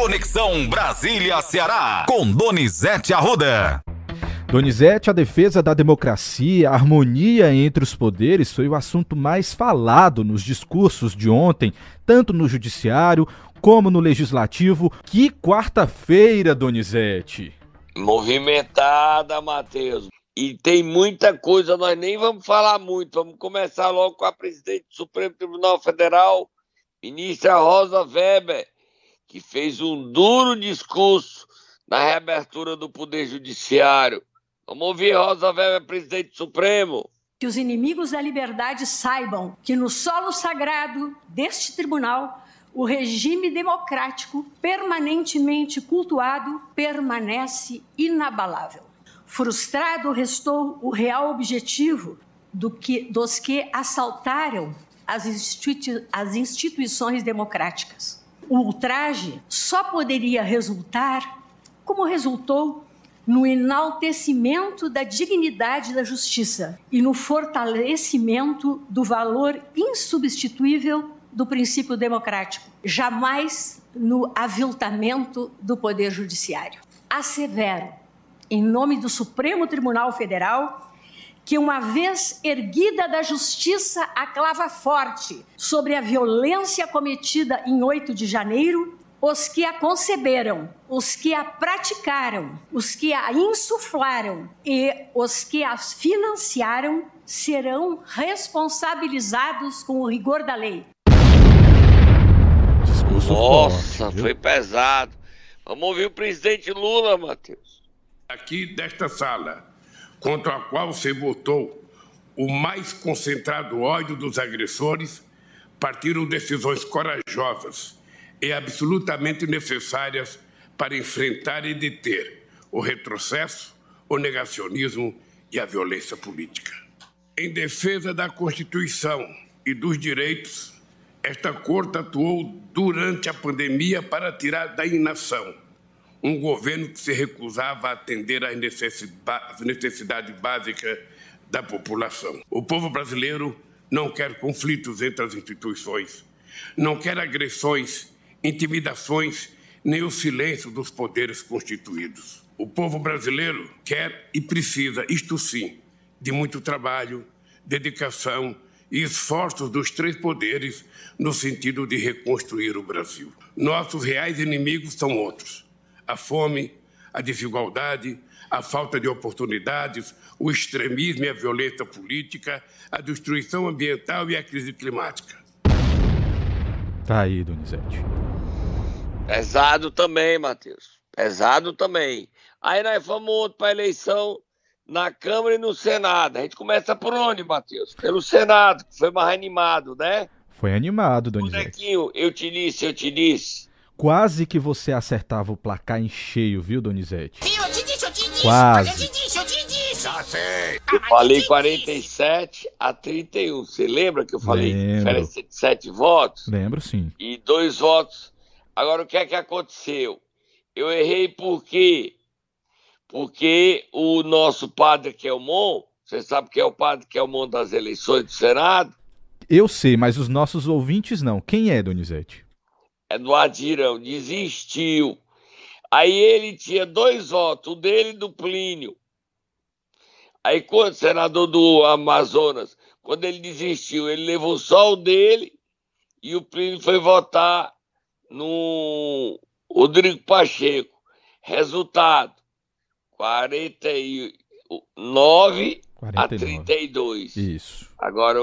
Conexão Brasília-Ceará, com Donizete Arruda. Donizete, a defesa da democracia, a harmonia entre os poderes foi o assunto mais falado nos discursos de ontem, tanto no judiciário como no legislativo. Que quarta-feira, Donizete! Movimentada, Matheus. E tem muita coisa, nós nem vamos falar muito. Vamos começar logo com a presidente do Supremo Tribunal Federal, ministra Rosa Weber, que fez um duro discurso na reabertura do Poder Judiciário Vamos ouvir Rosa Weber, presidente Supremo. Que os inimigos da liberdade saibam que no solo sagrado deste tribunal o regime democrático permanentemente cultuado permanece inabalável. Frustrado restou o real objetivo do que, dos que assaltaram as, institui as instituições democráticas. O ultraje só poderia resultar, como resultou, no enaltecimento da dignidade da justiça e no fortalecimento do valor insubstituível do princípio democrático, jamais no aviltamento do poder judiciário. Assevero, em nome do Supremo Tribunal Federal, que uma vez erguida da justiça a clava forte sobre a violência cometida em 8 de janeiro, os que a conceberam, os que a praticaram, os que a insuflaram e os que a financiaram serão responsabilizados com o rigor da lei. Discurso Nossa, forte, foi pesado. Vamos ouvir o presidente Lula, Matheus. Aqui desta sala, contra a qual você votou o mais concentrado ódio dos agressores, partiram decisões corajosas e absolutamente necessárias para enfrentar e deter o retrocesso, o negacionismo e a violência política. Em defesa da Constituição e dos direitos, esta Corte atuou durante a pandemia para tirar da inação um governo que se recusava a atender às necessidades básicas da população. O povo brasileiro não quer conflitos entre as instituições, não quer agressões intimidações nem o silêncio dos poderes constituídos. O povo brasileiro quer e precisa, isto sim, de muito trabalho, dedicação e esforços dos três poderes no sentido de reconstruir o Brasil. Nossos reais inimigos são outros: a fome, a desigualdade, a falta de oportunidades, o extremismo e a violência política, a destruição ambiental e a crise climática. Tá aí, Donizete. Pesado também, Matheus. Pesado também. Aí nós vamos para a eleição na Câmara e no Senado. A gente começa por onde, Matheus? Pelo Senado, que foi mais animado, né? Foi animado, Donizete. Bonequinho, eu te disse, eu te disse. Quase que você acertava o placar em cheio, viu, Donizete? Eu te disse, eu te disse. Quase. Eu te disse, eu te disse. Já sei. Eu falei 47 a 31. Você lembra que eu falei Lembro. diferença de 7 votos? Lembro, sim. E dois votos Agora, o que é que aconteceu? Eu errei por quê? Porque o nosso padre Kelmon, você sabe que é o padre Kelmon das eleições do Senado? Eu sei, mas os nossos ouvintes não. Quem é, Donizete? Eduardo Girão, desistiu. Aí ele tinha dois votos, o dele e do Plínio. Aí, quando o senador do Amazonas, quando ele desistiu, ele levou só o dele e o Plínio foi votar no Rodrigo Pacheco. Resultado: 49 49. a 32. Isso. Agora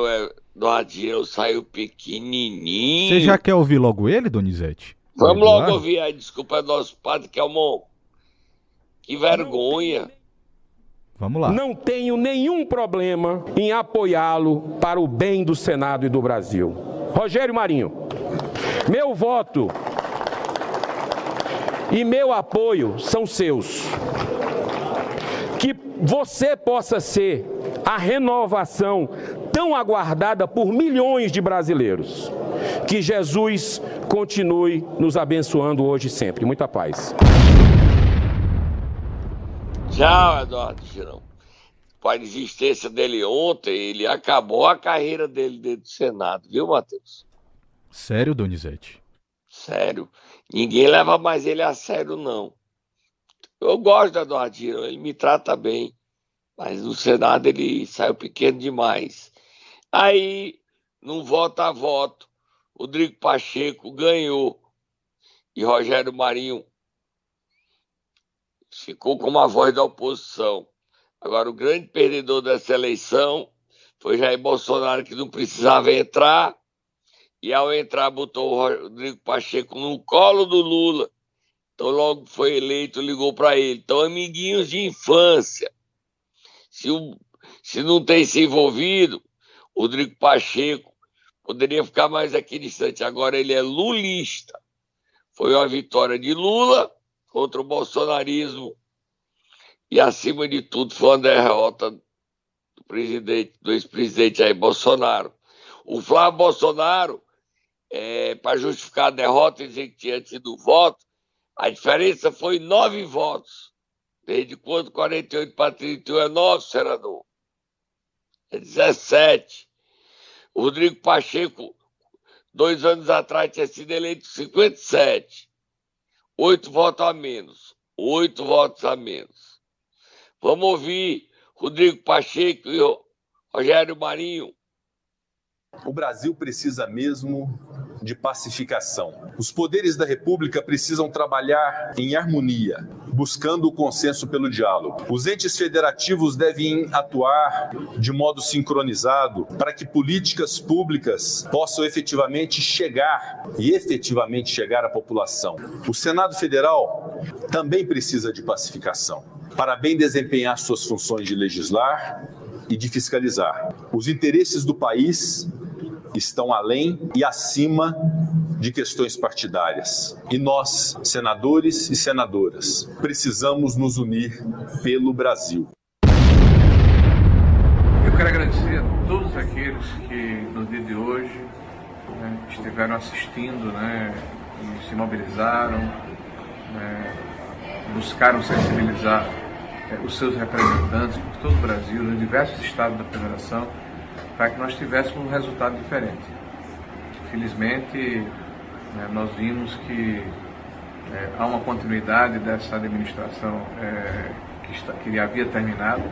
o Eduardinho saiu pequenininho. Você já quer ouvir logo ele, Donizete? Vamos logo ouvir aí, desculpa, nosso padre Kelmon. Que vergonha. Vamos lá. Não tenho nenhum problema em apoiá-lo para o bem do Senado e do Brasil. Rogério Marinho. Meu voto e meu apoio são seus. Que você possa ser a renovação tão aguardada por milhões de brasileiros. Que Jesus continue nos abençoando hoje e sempre. Muita paz. Tchau, Eduardo Girão. Com a existência dele ontem, ele acabou a carreira dele dentro do Senado, viu, Matheus? Sério, Donizete? Sério. Ninguém leva mais ele a sério, não. Eu gosto do Eduardo Girão, ele me trata bem. Mas no Senado ele saiu pequeno demais. Aí, num voto a voto, Rodrigo Pacheco ganhou. E Rogério Marinho ficou como a voz da oposição. Agora, o grande perdedor dessa eleição foi Jair Bolsonaro, que não precisava entrar, e ao entrar botou o Rodrigo Pacheco no colo do Lula. Então, logo foi eleito, ligou para ele. Então, amiguinhos de infância. Se, o, se não tem se envolvido, Rodrigo Pacheco poderia ficar mais aqui distante. Agora ele é lulista. Foi uma vitória de Lula contra o bolsonarismo e, acima de tudo, foi uma derrota do presidente, do ex-presidente Jair Bolsonaro. O Flávio Bolsonaro, é, para justificar a derrota e dizer que tinha tido voto, a diferença foi nove votos. Desde quando 48 para 31 é nove, senador? É 17. Rodrigo Pacheco, dois anos atrás, tinha sido eleito 57. Oito votos a menos. Oito votos a menos. Vamos ouvir Rodrigo Pacheco e Rogério Marinho. O Brasil precisa mesmo de pacificação. Os poderes da República precisam trabalhar em harmonia, buscando o consenso pelo diálogo. Os entes federativos devem atuar de modo sincronizado para que políticas públicas possam efetivamente chegar e efetivamente chegar à população. O Senado Federal também precisa de pacificação para bem desempenhar suas funções de legislar e de fiscalizar. Os interesses do país estão além e acima de questões partidárias. E nós, senadores e senadoras, precisamos nos unir pelo Brasil. Eu quero agradecer a todos aqueles que no dia de hoje né, estiveram assistindo né, e se mobilizaram, né, buscaram sensibilizar é, os seus representantes por todo o Brasil, nos diversos estados da federação para que nós tivéssemos um resultado diferente. Felizmente, né, nós vimos que é, há uma continuidade dessa administração é, que, está, que havia terminado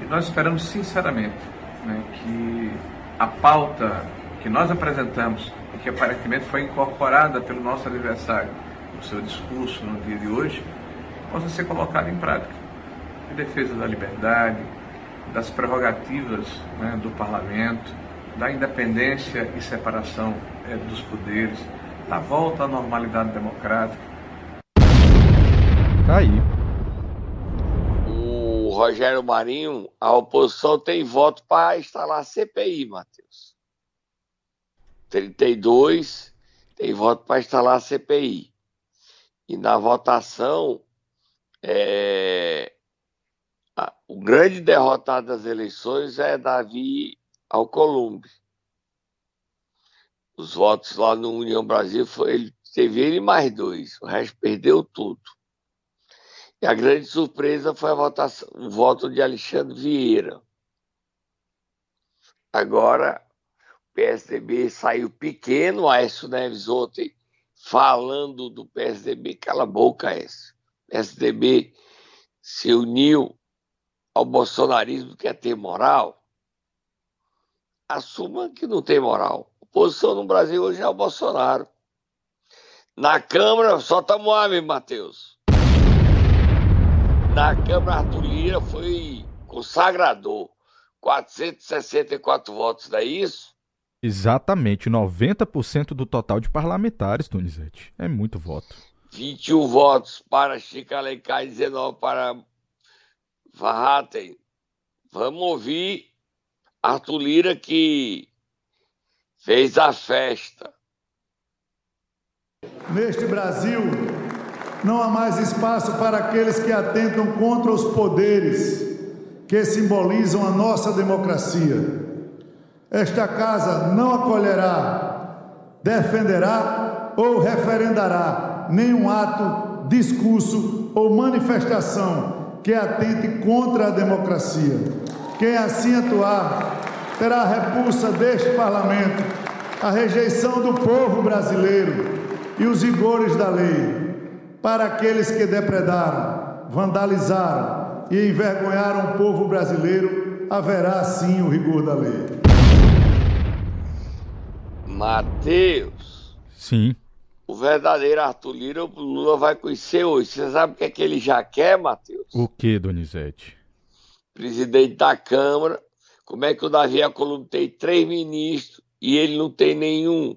e nós esperamos sinceramente né, que a pauta que nós apresentamos e que aparentemente foi incorporada pelo nosso adversário no seu discurso no dia de hoje, possa ser colocada em prática. Em defesa da liberdade, das prerrogativas né, do parlamento, da independência e separação é, dos poderes, da volta à normalidade democrática. Tá aí. O Rogério Marinho, a oposição tem voto para instalar a CPI, Matheus. 32 tem voto para instalar a CPI. E na votação, é, o grande derrotado das eleições é Davi Alcolumbre. Os votos lá no União Brasil, foi, ele teve ele mais dois, o resto perdeu tudo. E a grande surpresa foi a votação, o voto de Alexandre Vieira. Agora, o PSDB saiu pequeno, Aécio Neves ontem falando do PSDB, cala a boca, Aécio. O PSDB se uniu ao bolsonarismo que é ter moral, assuma que não tem moral. Oposição no Brasil hoje é o Bolsonaro. Na Câmara, só lá, meu Matheus. Na Câmara, Arthur Lira foi consagrador. 464 votos, não é isso? Exatamente, 90% do total de parlamentares, Donizete. É muito voto. 21 votos para Chica Alencar e 19 para Farraten, vamos ouvir Arthur Lira que fez a festa. Neste Brasil, não há mais espaço para aqueles que atentam contra os poderes que simbolizam a nossa democracia. Esta casa não acolherá, defenderá ou referendará nenhum ato, discurso ou manifestação que atente contra a democracia. Quem assim atuar terá a repulsa deste parlamento, a rejeição do povo brasileiro e os rigores da lei. Para aqueles que depredaram, vandalizaram e envergonharam o povo brasileiro, haverá sim o rigor da lei. Mateus. Sim. O verdadeiro Arthur Lira, o Lula vai conhecer hoje. Você sabe o que é que ele já quer, Matheus? O que, Donizete? Presidente da Câmara. Como é que o Davi Alcolumbre tem três ministros e ele não tem nenhum?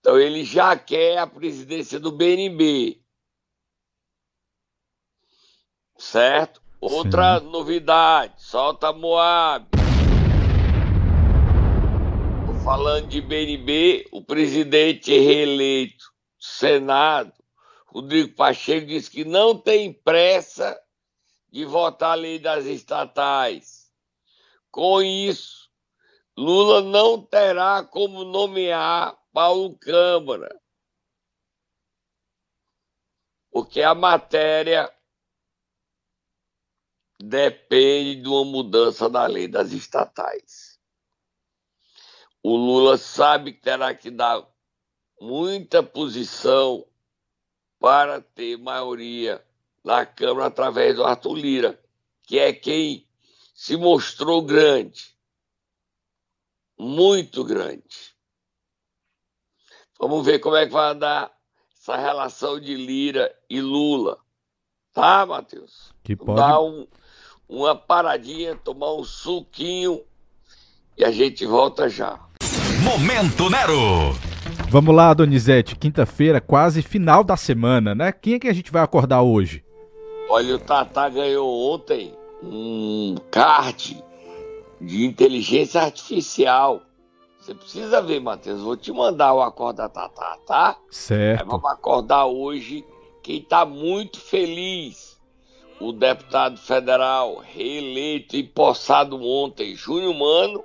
Então ele já quer a presidência do BNB. Certo? Outra Sim. novidade, solta Moab. Tô falando de BNB, o presidente reeleito do Senado, Rodrigo Pacheco, disse que não tem pressa de votar a lei das estatais. Com isso, Lula não terá como nomear Paulo Câmara, porque a matéria depende de uma mudança da lei das estatais. O Lula sabe que terá que dar muita posição para ter maioria na Câmara através do Arthur Lira, que é quem se mostrou grande, muito grande. Vamos ver como é que vai andar essa relação de Lira e Lula. Tá, Matheus? Que pode. Dar um, uma paradinha, tomar um suquinho e a gente volta já. Momento Nero. Vamos lá, Donizete. Quinta-feira, quase final da semana, né? Quem é que a gente vai acordar hoje? Olha, o Tata ganhou ontem um card de inteligência artificial. Você precisa ver, Matheus. Vou te mandar o acorda Tata, tá? Aí Certo. vamos acordar hoje quem está muito feliz. O deputado federal reeleito e possado ontem, Júnior Mano,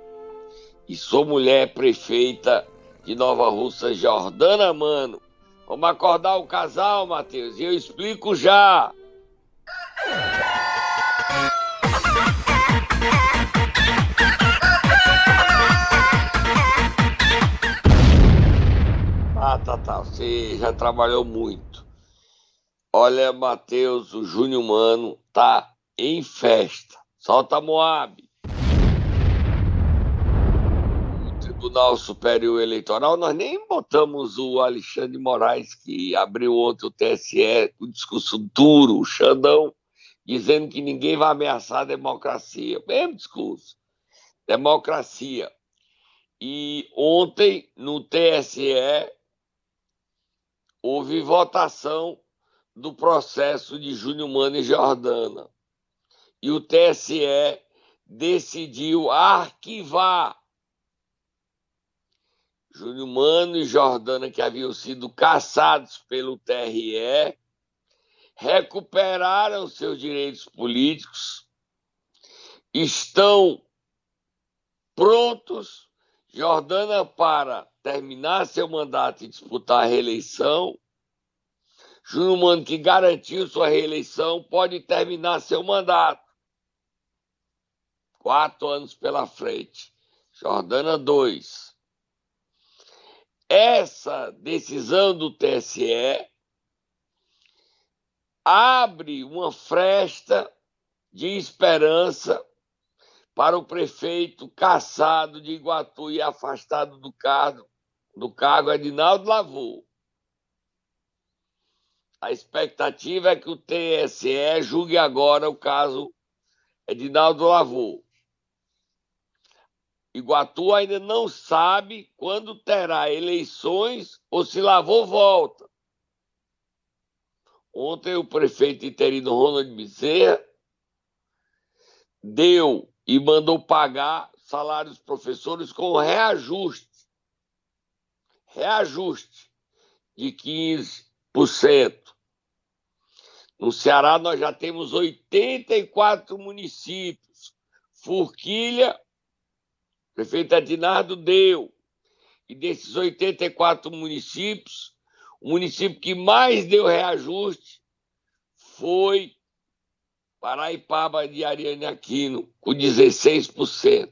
e sua mulher prefeita de Nova Russa, Jordana Mano. Vamos acordar o casal, Matheus, e eu explico já. Ah, tá, tá. Você já trabalhou muito. Olha, Matheus, o Júnior Mano tá em festa. Solta Moab. O Tribunal Superior Eleitoral, nós nem botamos o Alexandre Moraes, que abriu ontem o TSE, o discurso duro, o Xandão, dizendo que ninguém vai ameaçar a democracia. Mesmo discurso. Democracia. E ontem, no TSE, houve votação do processo de Júnior Mano e Jordana. E o TSE decidiu arquivar Júnior Mano e Jordana, que haviam sido caçados pelo TRE, recuperaram seus direitos políticos, estão prontos, Jordana para terminar seu mandato e disputar a reeleição. Júnior Mano, que garantiu sua reeleição, pode terminar seu mandato. Quatro anos pela frente. Jordana, dois. Essa decisão do TSE abre uma fresta de esperança para o prefeito caçado de Iguatu e afastado do cargo, do cargo Edinaldo Lavô. A expectativa é que o TSE julgue agora o caso Edinaldo Lavô. Iguatu ainda não sabe quando terá eleições ou se Lavô volta. Ontem o prefeito interino Ronald Bezerra deu e mandou pagar salários professores com reajuste. Reajuste de 15%. No Ceará, nós já temos 84 municípios. Forquilha, prefeito Adinardo deu. E desses 84 municípios, o município que mais deu reajuste foi Paraipaba de Ariane Aquino, com 16%.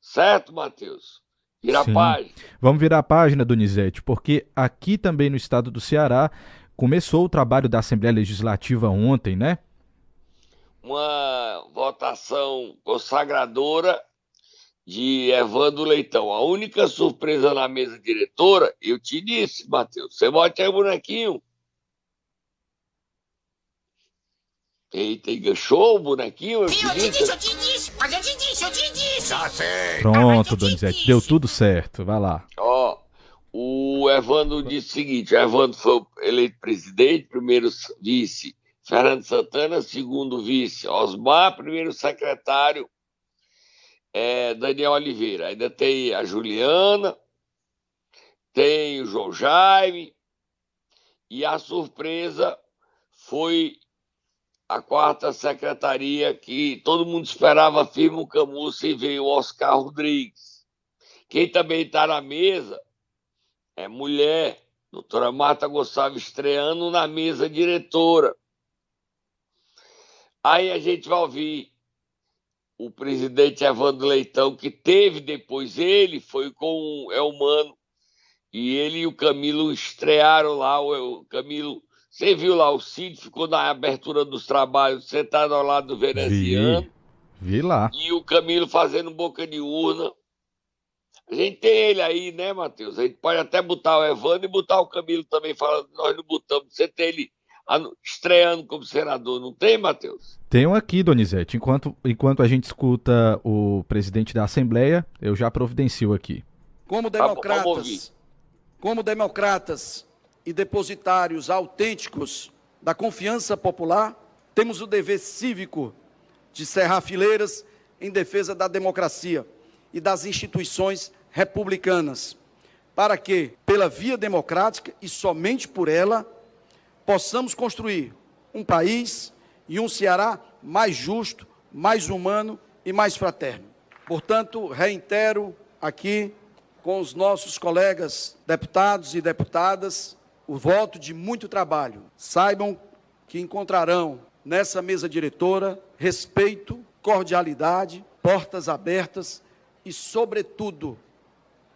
Certo, Matheus? Vira Sim. a página. Vamos virar a página, Donizete, porque aqui também no estado do Ceará começou o trabalho da Assembleia Legislativa ontem, né? Uma votação consagradora de Evandro Leitão. A única surpresa na mesa diretora, eu te disse, Matheus, você bote aí o bonequinho. Eita, enganchou o bonequinho? Eu, Sim, eu te disse, eu te disse, mas eu te disse, eu te disse. Já sei. Pronto, Donizete, deu tudo certo, vai lá. Ó, o Evandro disse o seguinte, o Evandro foi eleito presidente, primeiro vice Fernando Santana, segundo vice Osmar, primeiro secretário é, Daniel Oliveira. Ainda tem a Juliana, tem o João Jaime, e a surpresa foi a quarta secretaria que todo mundo esperava firme o Camus e veio o Oscar Rodrigues. Quem também está na mesa é mulher, doutora Marta Gonçalves estreando na mesa diretora. Aí a gente vai ouvir o presidente Evandro Leitão, que teve depois ele, foi com o Elmano, e ele e o Camilo estrearam lá, o Camilo, você viu lá, o Cid ficou na abertura dos trabalhos, sentado ao lado do veneziano. Vi, vi lá. E o Camilo fazendo boca de urna. A gente tem ele aí, né, Matheus? A gente pode até botar o Evandro e botar o Camilo também, falando, nós não botamos. Você tem ele estreando como senador, não tem, Matheus? Tenho aqui, Donizete. Enquanto, enquanto a gente escuta o presidente da Assembleia, eu já providencio aqui. Como tá democratas, como democratas e depositários autênticos da confiança popular, temos o dever cívico de cerrar fileiras em defesa da democracia e das instituições republicanas, para que, pela via democrática e somente por ela, possamos construir um país e um Ceará mais justo, mais humano e mais fraterno. Portanto, reitero aqui com os nossos colegas deputados e deputadas o voto de muito trabalho. Saibam que encontrarão nessa mesa diretora respeito, cordialidade, portas abertas e, sobretudo,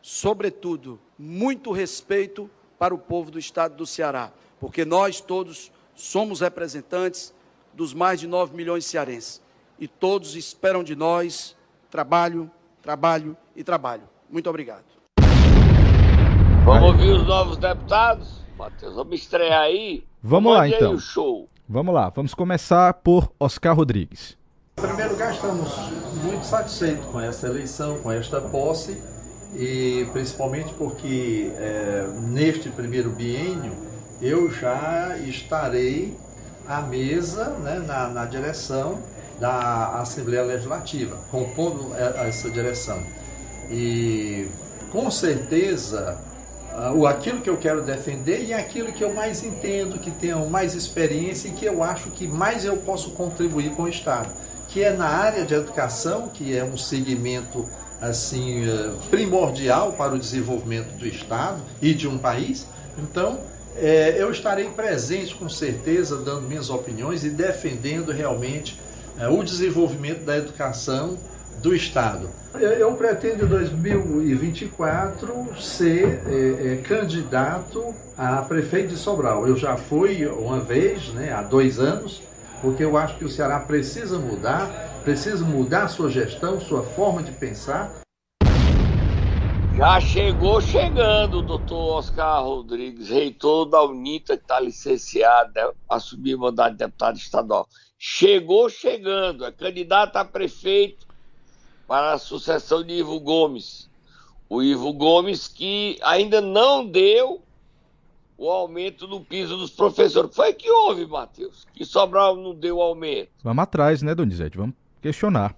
sobretudo, muito respeito para o povo do estado do Ceará porque nós todos somos representantes dos mais de 9 milhões de cearenses e todos esperam de nós trabalho, trabalho e trabalho. Muito obrigado. Vamos ouvir os novos deputados? Matheus, vamos estrear aí? Vamos lá então. show. Vamos lá, vamos começar por Oscar Rodrigues. Em primeiro lugar, estamos muito satisfeitos com essa eleição, com esta posse, e principalmente porque é, neste primeiro biênio eu já estarei à mesa né, na, na direção da Assembleia Legislativa, compondo essa direção. E com certeza o aquilo que eu quero defender e aquilo que eu mais entendo, que tenho mais experiência e que eu acho que mais eu posso contribuir com o Estado, que é na área de educação, que é um segmento assim eh, primordial para o desenvolvimento do Estado e de um país. Então, é, eu estarei presente com certeza, dando minhas opiniões e defendendo realmente é, o desenvolvimento da educação do Estado. Eu, pretendo em 2024 ser é, é, candidato a prefeito de Sobral. Eu já fui uma vez, né, há dois anos, porque eu acho que o Ceará precisa mudar, precisa mudar sua gestão, sua forma de pensar já chegou chegando o doutor Oscar Rodrigues, reitor da UNITA, que está licenciado a assumir o mandato de deputado estadual. Chegou chegando, é candidato a prefeito para a sucessão de Ivo Gomes. O Ivo Gomes que ainda não deu o aumento do piso dos professores. Foi que houve, Matheus? Que Sobral não deu aumento. Vamos atrás, né, Donizete? Vamos questionar.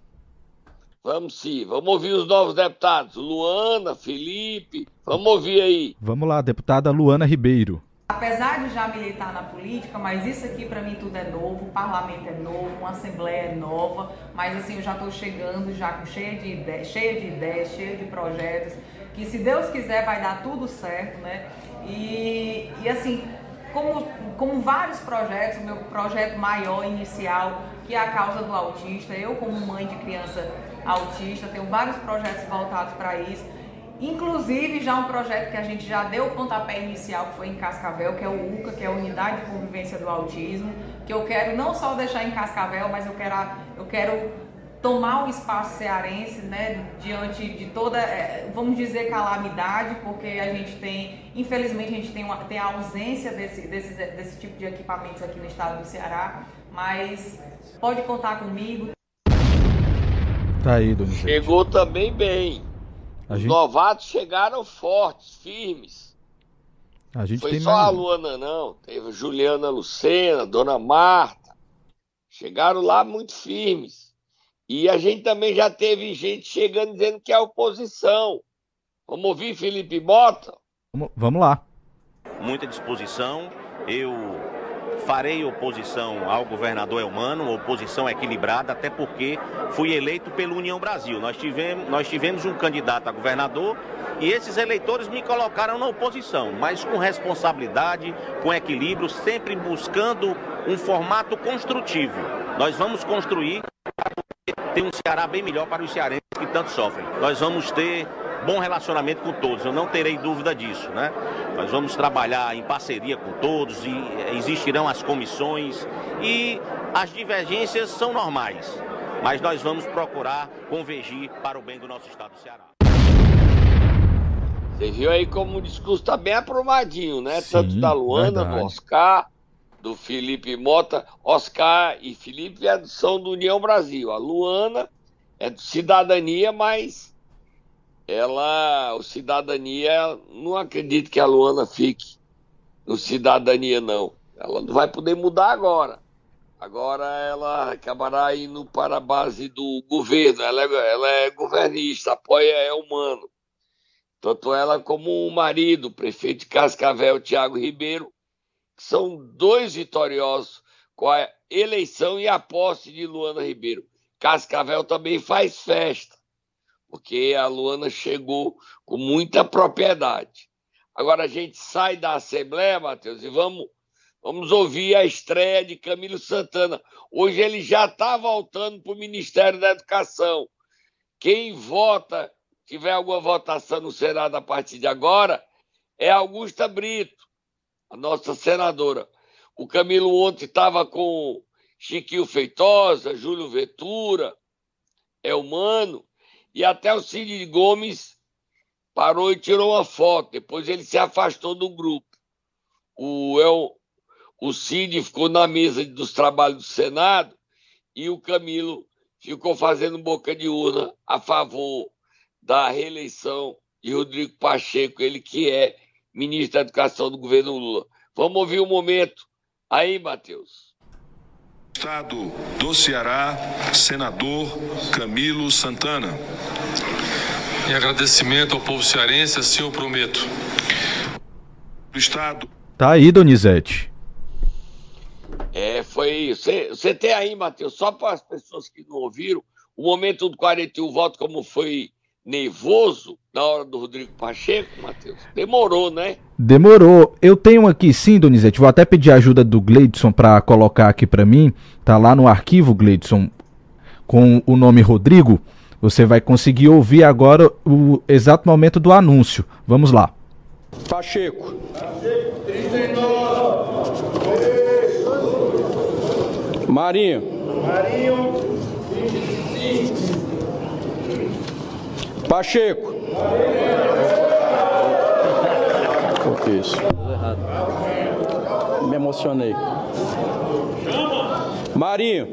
Vamos sim, vamos ouvir os novos deputados. Luana, Felipe, vamos ouvir aí. Vamos lá, deputada Luana Ribeiro. Apesar de já militar na política, mas isso aqui para mim tudo é novo, o parlamento é novo, uma assembleia é nova, mas assim eu já estou chegando já com cheia de ideias, cheia de ideias, cheia de projetos, que se Deus quiser vai dar tudo certo, né? E, e assim, como, como vários projetos, o meu projeto maior inicial, que é a causa do autista, eu como mãe de criança autista, tenho vários projetos voltados para isso. Inclusive, já um projeto que a gente já deu o pontapé inicial, que foi em Cascavel, que é o UCA, que é a Unidade de Convivência do Autismo, que eu quero não só deixar em Cascavel, mas eu quero, eu quero tomar o espaço cearense, né, diante de toda, é, vamos dizer, calamidade, porque a gente tem, infelizmente, a gente tem, uma, tem a ausência desse, desse, desse tipo de equipamentos aqui no estado do Ceará, mas pode contar comigo. Tá aí, Donizete. Chegou também bem. A Os gente... novatos chegaram fortes, firmes. A gente Foi tem só mais... a Luana, não. Teve Juliana Lucena, Dona Marta. Chegaram lá muito firmes. E a gente também já teve gente chegando dizendo que é oposição. Vamos ouvir Felipe Mota? Vamos lá. Muita disposição. Eu farei oposição ao governador Elmano, oposição equilibrada, até porque fui eleito pelo União Brasil. Nós tivemos, nós tivemos um candidato a governador e esses eleitores me colocaram na oposição, mas com responsabilidade, com equilíbrio, sempre buscando um formato construtivo. Nós vamos construir ter um Ceará bem melhor para os cearenses que tanto sofrem. Nós vamos ter bom relacionamento com todos, eu não terei dúvida disso, né? Nós vamos trabalhar em parceria com todos e existirão as comissões e as divergências são normais, mas nós vamos procurar convergir para o bem do nosso estado do Ceará. Você viu aí como o discurso está bem aprovadinho, né? Sim, Tanto da Luana, verdade. do Oscar, do Felipe Mota. Oscar e Felipe são do União Brasil. A Luana é de cidadania, mas ela, o cidadania, não acredito que a Luana fique no cidadania, não. Ela não vai poder mudar agora. Agora ela acabará indo para a base do governo. Ela é, ela é governista, apoia é humano. Tanto ela como o marido, o prefeito de Cascavel, Tiago Ribeiro, são dois vitoriosos com a eleição e a posse de Luana Ribeiro. Cascavel também faz festa porque a Luana chegou com muita propriedade. Agora a gente sai da Assembleia, Matheus, e vamos, vamos ouvir a estreia de Camilo Santana. Hoje ele já está voltando para o Ministério da Educação. Quem vota, tiver alguma votação no Senado a partir de agora, é Augusta Brito, a nossa senadora. O Camilo ontem estava com Chiquinho Feitosa, Júlio Ventura, Elmano, e até o Cid Gomes parou e tirou uma foto. Depois ele se afastou do grupo. O, El, o Cid ficou na mesa dos trabalhos do Senado e o Camilo ficou fazendo boca de urna a favor da reeleição de Rodrigo Pacheco, ele que é ministro da Educação do governo Lula. Vamos ouvir um momento aí, Matheus. Estado do Ceará, senador Camilo Santana. Em agradecimento ao povo cearense, assim eu prometo. Do Estado. Tá aí, Donizete. É, foi. Você, você tem aí, Matheus, só para as pessoas que não ouviram, o momento do 41 votos, como foi nervoso na hora do Rodrigo Pacheco, Matheus? Demorou, né? Demorou. Eu tenho aqui sim, Donizete, vou até pedir ajuda do Gleidson para colocar aqui para mim. Tá lá no arquivo, Gleidson, com o nome Rodrigo. Você vai conseguir ouvir agora o exato momento do anúncio. Vamos lá. Pacheco. Marinho. Marinho. Pacheco. O que é isso? Me emocionei. Marinho.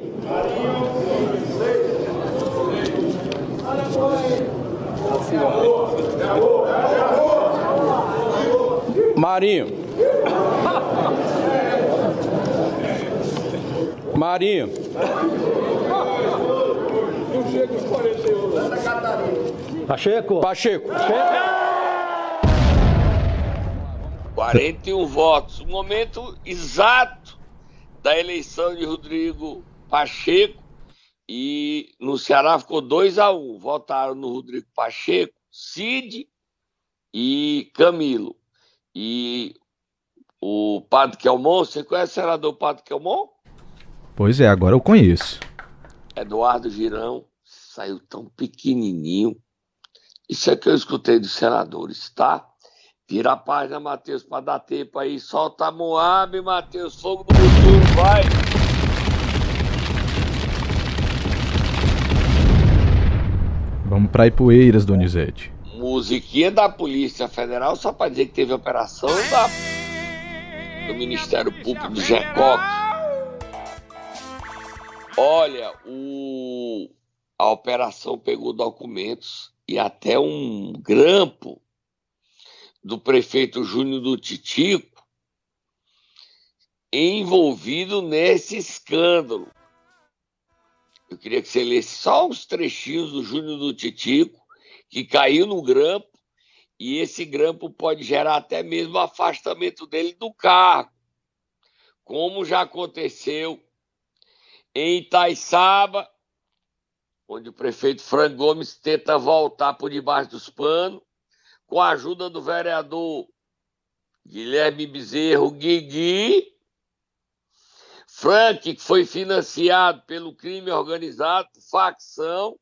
Marinho. Marinho. Pacheco. Pacheco. 41 votos. O momento exato da eleição de Rodrigo Pacheco. E no Ceará ficou 2 a 1 um. Votaram no Rodrigo Pacheco, Cid e Camilo. E o Padre Kelmon, você conhece o senador Padre Kelmon? Pois é, agora eu conheço. Eduardo Girão saiu tão pequenininho Isso é que eu escutei dos senadores, tá? Vira a página, Matheus, para dar tempo aí. Solta Moab, Matheus. Fogo do futuro, vai. Vamos para Ipueiras, Donizete. Musiquinha da Polícia Federal, só para dizer que teve operação da, do Ministério Público do GECOC. Olha, o, a operação pegou documentos e até um grampo do prefeito Júnior do Titico envolvido nesse escândalo. Eu queria que você lesse só uns trechinhos do Júnior do Titico, que caiu no grampo, e esse grampo pode gerar até mesmo o afastamento dele do cargo, como já aconteceu em Itaiçaba, onde o prefeito Frank Gomes tenta voltar por debaixo dos panos, com a ajuda do vereador Guilherme Bezerro Guigui, Frank, que foi financiado pelo crime organizado, facção,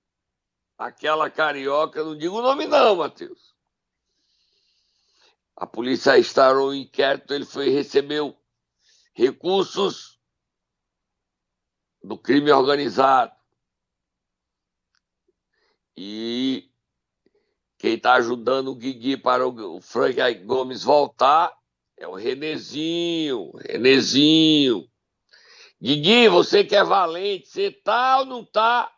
aquela carioca, não digo o nome não, Matheus. A polícia instaurou um inquérito, ele foi recebeu recursos do crime organizado. E quem está ajudando o Guigui para o Frank Gomes voltar é o Renezinho. Renezinho. Guigui, você que é valente, você tá ou não tá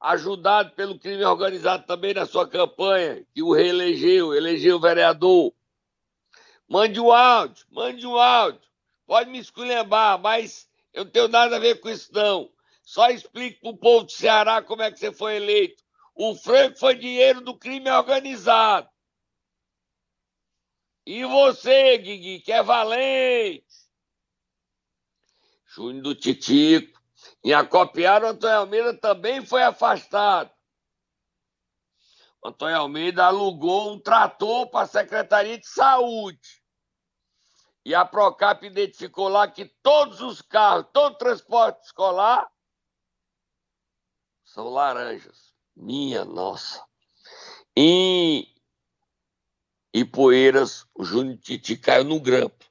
ajudado pelo crime organizado também na sua campanha, que o reelegeu, elegeu o vereador? Mande um áudio, mande um áudio. Pode me esculhambar, mas eu não tenho nada a ver com isso, não. Só explique para o povo do Ceará como é que você foi eleito. O franco foi dinheiro do crime organizado. E você, Guigui, que é valente. Júnior do Titico. Em Acopiara, o Antônio Almeida também foi afastado. O Antônio Almeida alugou um trator para a Secretaria de Saúde. E a Procap identificou lá que todos os carros, todo transporte escolar são laranjas. Minha nossa. Em Ipueiras, o Júnior Titi caiu no grampo.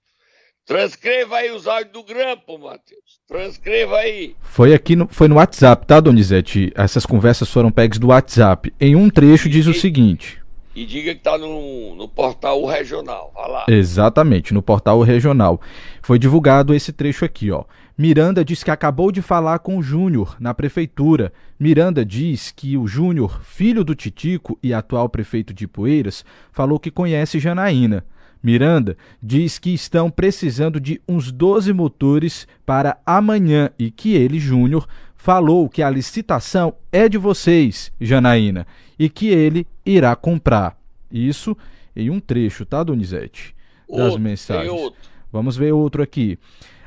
Transcreva aí os áudios do grampo, Matheus. Transcreva aí. Foi aqui no, foi no WhatsApp, tá, Donizete? Essas conversas foram pegas do WhatsApp. Em um trecho diz o seguinte. E diga que tá no, no portal regional. Vai lá. Exatamente, no portal regional. Foi divulgado esse trecho aqui, ó. Miranda diz que acabou de falar com o Júnior na prefeitura. Miranda diz que o Júnior, filho do Titico e atual prefeito de Poeiras, falou que conhece Janaína. Miranda diz que estão precisando de uns 12 motores para amanhã e que ele, Júnior, falou que a licitação é de vocês, Janaína, e que ele irá comprar. Isso em um trecho, tá, Donizete? Das Outro, mensagens. Vamos ver outro aqui.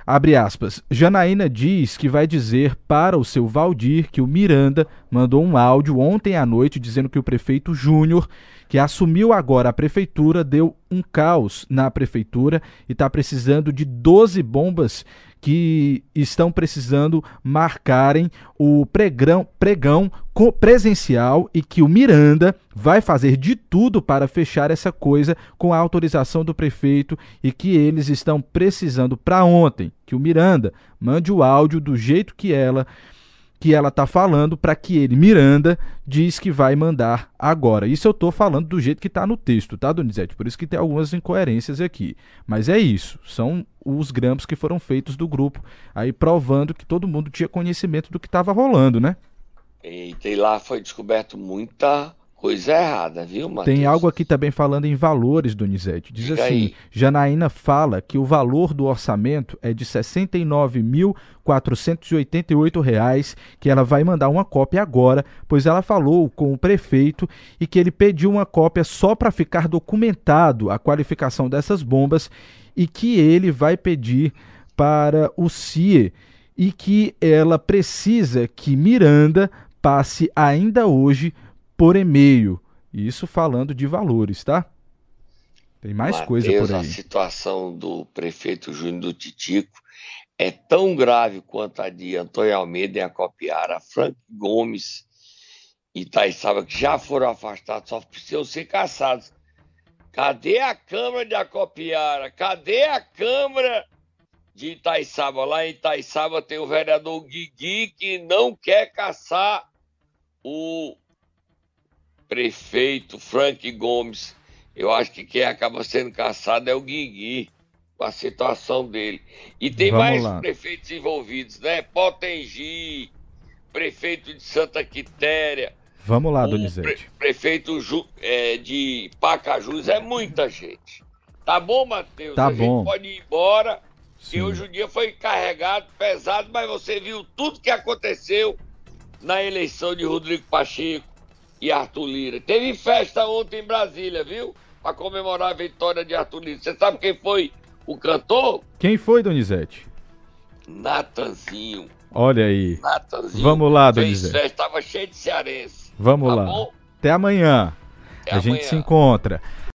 Abre aspas. Janaína diz que vai dizer para o seu Valdir que o Miranda mandou um áudio ontem à noite dizendo que o prefeito Júnior, que assumiu agora a prefeitura, deu um caos na prefeitura e está precisando de 12 bombas que estão precisando marcarem o pregão, pregão presencial e que o Miranda vai fazer de tudo para fechar essa coisa com a autorização do prefeito e que eles estão precisando para ontem que o Miranda mande o áudio do jeito que ela que ela tá falando para que ele, Miranda, diz que vai mandar agora. Isso eu tô falando do jeito que tá no texto, tá, Donizete? Por isso que tem algumas incoerências aqui. Mas é isso, são os grampos que foram feitos do grupo, aí provando que todo mundo tinha conhecimento do que estava rolando, né? Eita, e lá foi descoberto muita coisa errada, viu, Matheus? Tem algo aqui também falando em valores, Donizete. Diz Diga assim: aí. Janaína fala que o valor do orçamento é de 69.488 reais, que ela vai mandar uma cópia agora, pois ela falou com o prefeito e que ele pediu uma cópia só para ficar documentado a qualificação dessas bombas e que ele vai pedir para o CIE e que ela precisa que Miranda passe ainda hoje por e-mail. Isso falando de valores, tá? Tem mais Mateus, coisa por A aí. situação do prefeito Júnior do Titico é tão grave quanto a de Antônio Almeida em Acopiara, Frank Gomes Itaiçaba que já foram afastados, só precisam ser caçados. Cadê a Câmara de Acopiara? Cadê a Câmara de Itaiçaba? Lá em Itaiçaba tem o vereador Guigui que não quer caçar o prefeito Frank Gomes. Eu acho que quem acaba sendo caçado é o Guigui, com a situação dele. E tem Vamos mais lá. prefeitos envolvidos, né? Potengi, prefeito de Santa Quitéria, Vamos lá, Donizete. pre- prefeito Ju- é, de Pacajus, é muita gente. Tá bom, Matheus? Tá a bom. gente pode ir embora. Sim. E hoje o dia foi carregado, pesado, mas você viu tudo que aconteceu na eleição de Rodrigo Pacheco e Arthur Lira. Teve festa ontem em Brasília, viu? Para comemorar a vitória de Arthur Lira. Você sabe quem foi o cantor? Quem foi, Donizete? Natanzinho. Olha aí. Natanzinho. Vamos lá, Fez Donizete. festa, tava cheio de cearense. Vamos Tá lá. bom? Até amanhã. Até a gente amanhã. se encontra.